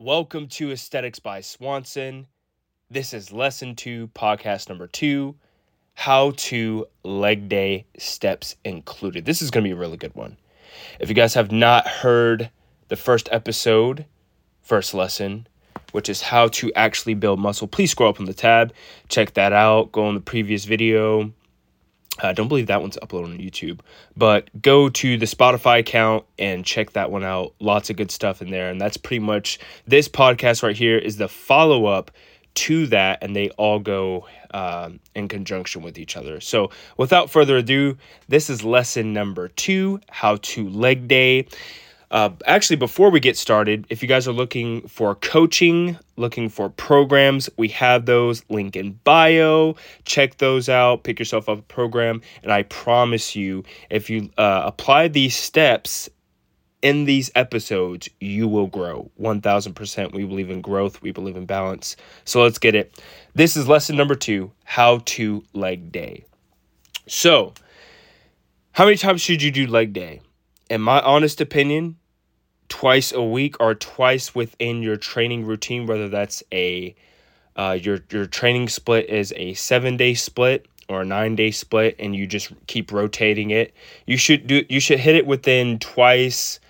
Welcome to Aesthetics by Swanson. This is lesson two, podcast number two How to Leg Day Steps Included. This is going to be a really good one. If you guys have not heard the first episode, first lesson, which is how to actually build muscle, please scroll up on the tab, check that out, go on the previous video, I don't believe that one's uploaded on YouTube, but go to the Spotify account and check that one out. Lots of good stuff in there. And that's pretty much this podcast right here is the follow up to that, and they all go um, in conjunction with each other. So, without further ado, this is lesson number two how to leg day. Uh, actually, before we get started, if you guys are looking for coaching, looking for programs, we have those link in bio. Check those out. Pick yourself up a program, and I promise you, if you uh, apply these steps in these episodes, you will grow 1000%. We believe in growth, we believe in balance. So let's get it. This is lesson number two how to leg day. So, how many times should you do leg day? in my honest opinion, twice a week or twice within your training routine, whether that's a uh, your your training split is a seven day split or a nine day split, and you just keep rotating it. You should do you should hit it within twice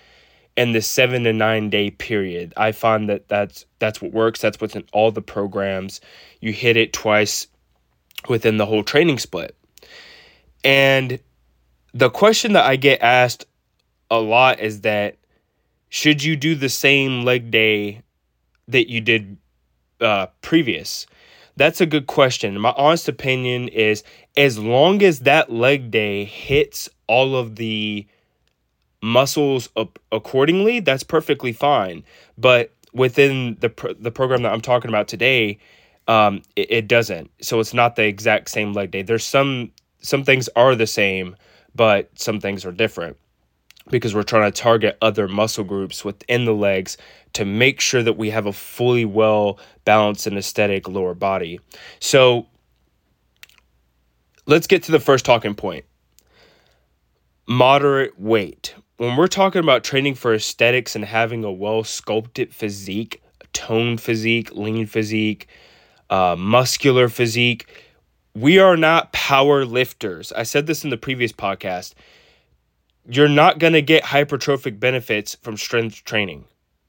in the seven to nine day period. I find that that's that's what works. That's what's in all the programs. You hit it twice within the whole training split, and the question that I get asked a lot is that should you do the same leg day that you did uh, previous? That's a good question. My honest opinion is as long as that leg day hits all of the muscles up accordingly, that's perfectly fine. But within the the program that I'm talking about today, um, it, it doesn't. So it's not the exact same leg day. There's some some things are the same, but some things are different because we're trying to target other muscle groups within the legs to make sure that we have a fully well balanced and aesthetic lower body. So let's get to the first talking point moderate weight. When we're talking about training for aesthetics and having a well sculpted physique, toned physique, lean physique, uh, muscular physique, we are not power lifters. I said this in the previous podcast you're not going to get hypertrophic benefits from strength training.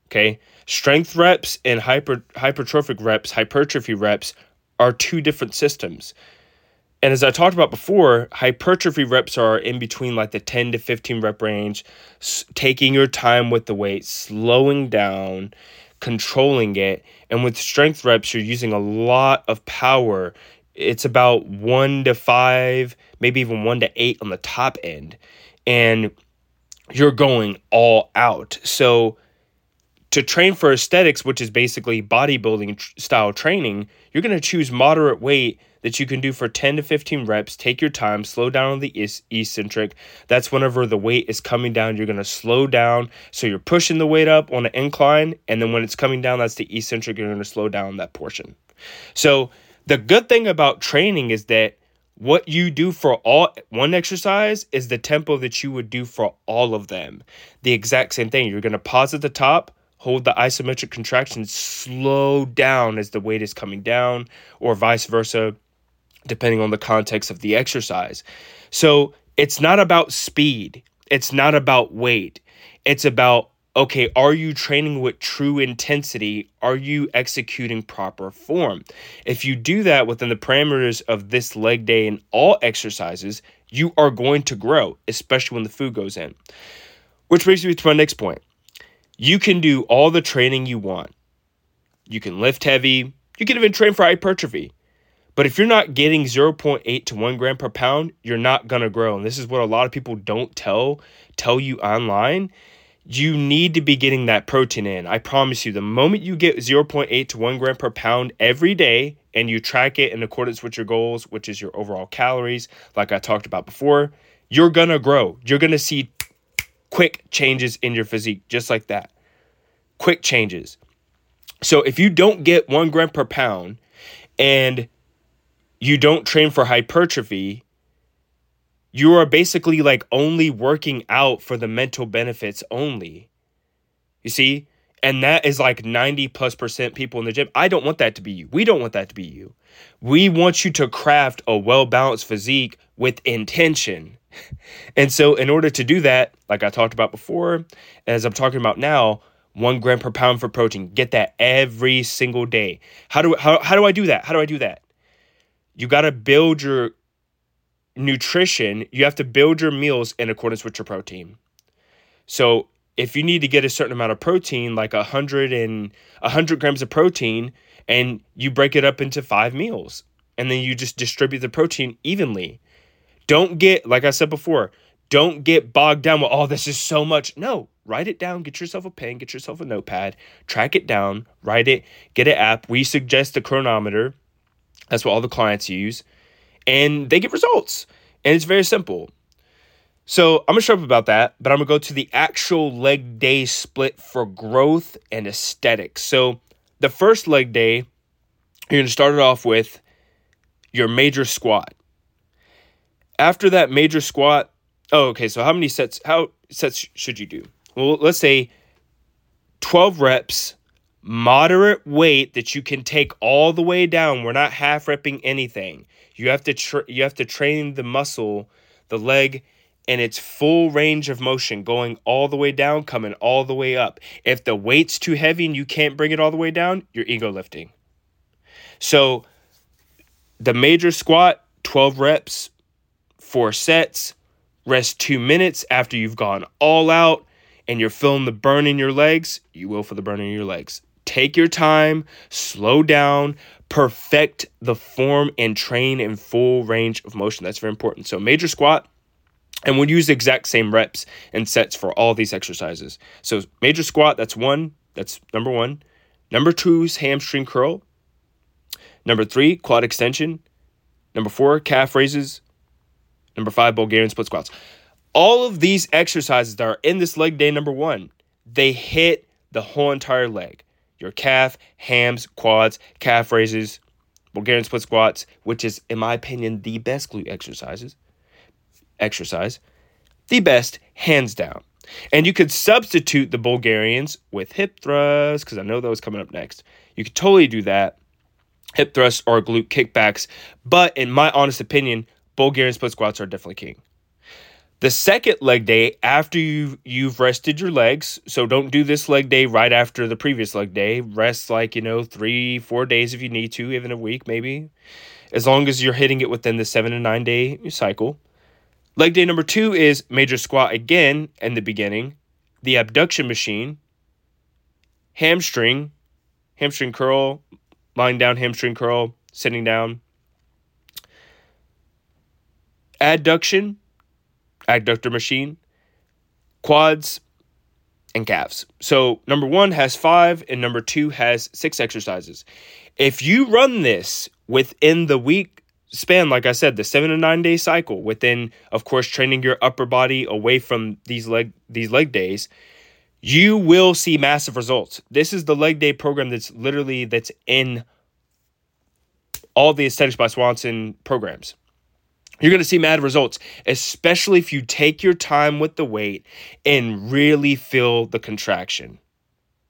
Okay? Strength reps and hyper hypertrophic reps, hypertrophy reps are two different systems. And as I talked about before, hypertrophy reps are in between like the 10 to 15 rep range, s- taking your time with the weight, slowing down, controlling it. And with strength reps, you're using a lot of power. It's about one to five, maybe even one to eight on the top end and you're going all out. So to train for aesthetics, which is basically bodybuilding style training, you're going to choose moderate weight that you can do for 10 to 15 reps. Take your time, slow down on the eccentric. That's whenever the weight is coming down, you're going to slow down. So you're pushing the weight up on an incline, and then when it's coming down, that's the eccentric, you're going to slow down that portion. So the good thing about training is that what you do for all one exercise is the tempo that you would do for all of them. The exact same thing. You're going to pause at the top, hold the isometric contraction, slow down as the weight is coming down, or vice versa, depending on the context of the exercise. So it's not about speed, it's not about weight, it's about okay, are you training with true intensity? Are you executing proper form? If you do that within the parameters of this leg day and all exercises, you are going to grow, especially when the food goes in. Which brings me to my next point. You can do all the training you want. You can lift heavy. You can even train for hypertrophy. But if you're not getting 0.8 to 1 gram per pound, you're not going to grow. And this is what a lot of people don't tell tell you online you need to be getting that protein in. I promise you, the moment you get 0.8 to 1 gram per pound every day and you track it in accordance with your goals, which is your overall calories, like I talked about before, you're gonna grow. You're gonna see quick changes in your physique, just like that. Quick changes. So if you don't get 1 gram per pound and you don't train for hypertrophy, you are basically like only working out for the mental benefits only. You see? and that is like 90 plus percent people in the gym. I don't want that to be you. We don't want that to be you. We want you to craft a well balanced physique with intention. And so, in order to do that, like I talked about before, as I'm talking about now, one gram per pound for protein. Get that every single day. How do how, how do I do that? How do I do that? You got to build your nutrition. You have to build your meals in accordance with your protein. So if you need to get a certain amount of protein, like a hundred and a hundred grams of protein, and you break it up into five meals, and then you just distribute the protein evenly. Don't get, like I said before, don't get bogged down with, oh, this is so much. No, write it down. Get yourself a pen, get yourself a notepad, track it down, write it, get an app. We suggest the Cronometer. That's what all the clients use. And they get results. And it's very simple. So I'm gonna show up about that, but I'm gonna go to the actual leg day split for growth and aesthetics. So the first leg day, you're gonna start it off with your major squat. After that major squat, oh, okay. So how many sets? How sets should you do? Well, let's say 12 reps, moderate weight that you can take all the way down. We're not half repping anything. You have to tra- you have to train the muscle, the leg in its full range of motion, going all the way down, coming all the way up. If the weight's too heavy and you can't bring it all the way down, you're ego lifting. So the major squat, 12 reps, four sets, rest two minutes after you've gone all out and you're feeling the burn in your legs, you will for the burn in your legs. Take your time, slow down, perfect the form, and train in full range of motion. That's very important. So, major squat, and we'll use the exact same reps and sets for all these exercises. So, major squat, that's one, that's number one. Number two is hamstring curl. Number three, quad extension. Number four, calf raises. Number five, Bulgarian split squats all of these exercises that are in this leg day number one, they hit the whole entire leg. Your calf, hams, quads, calf raises, Bulgarian split squats, which is, in my opinion, the best glute exercises. Exercise. The best, hands down. And you could substitute the Bulgarians with hip thrusts, because I know that was coming up next. You could totally do that. Hip thrusts or glute kickbacks. But in my honest opinion, Bulgarian split squats are definitely king. The second leg day after you you've rested your legs, so don't do this leg day right after the previous leg day. Rest like, you know, 3 4 days if you need to, even a week maybe. As long as you're hitting it within the 7 to 9 day cycle. Leg day number 2 is major squat again in the beginning, the abduction machine, hamstring, hamstring curl, lying down hamstring curl, sitting down. Adduction adductor machine, quads, and calves. So number one has five, and number two has six exercises. If you run this within the week span, like I said, the seven to nine day cycle, within of course training your upper body away from these leg these leg days, you will see massive results. This is the leg day program that's literally that's in all the aesthetics by Swanson programs. You're going to see mad results, especially if you take your time with the weight and really feel the contraction.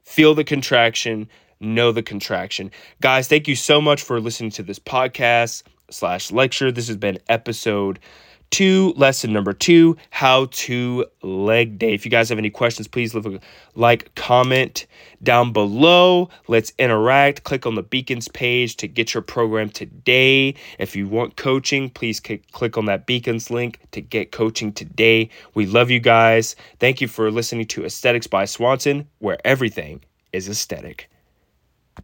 Feel the contraction, know the contraction. Guys, thank you so much for listening to this podcast slash lecture. This has been episode two, lesson number two, how to leg day. If you guys have any questions, please leave a like, comment down below. Let's interact. Click on the Beacons page to get your program today. If you want coaching, please click on that Beacons link to get coaching today. We love you guys. Thank you for listening to Aesthetics by Swanson, where everything is aesthetic.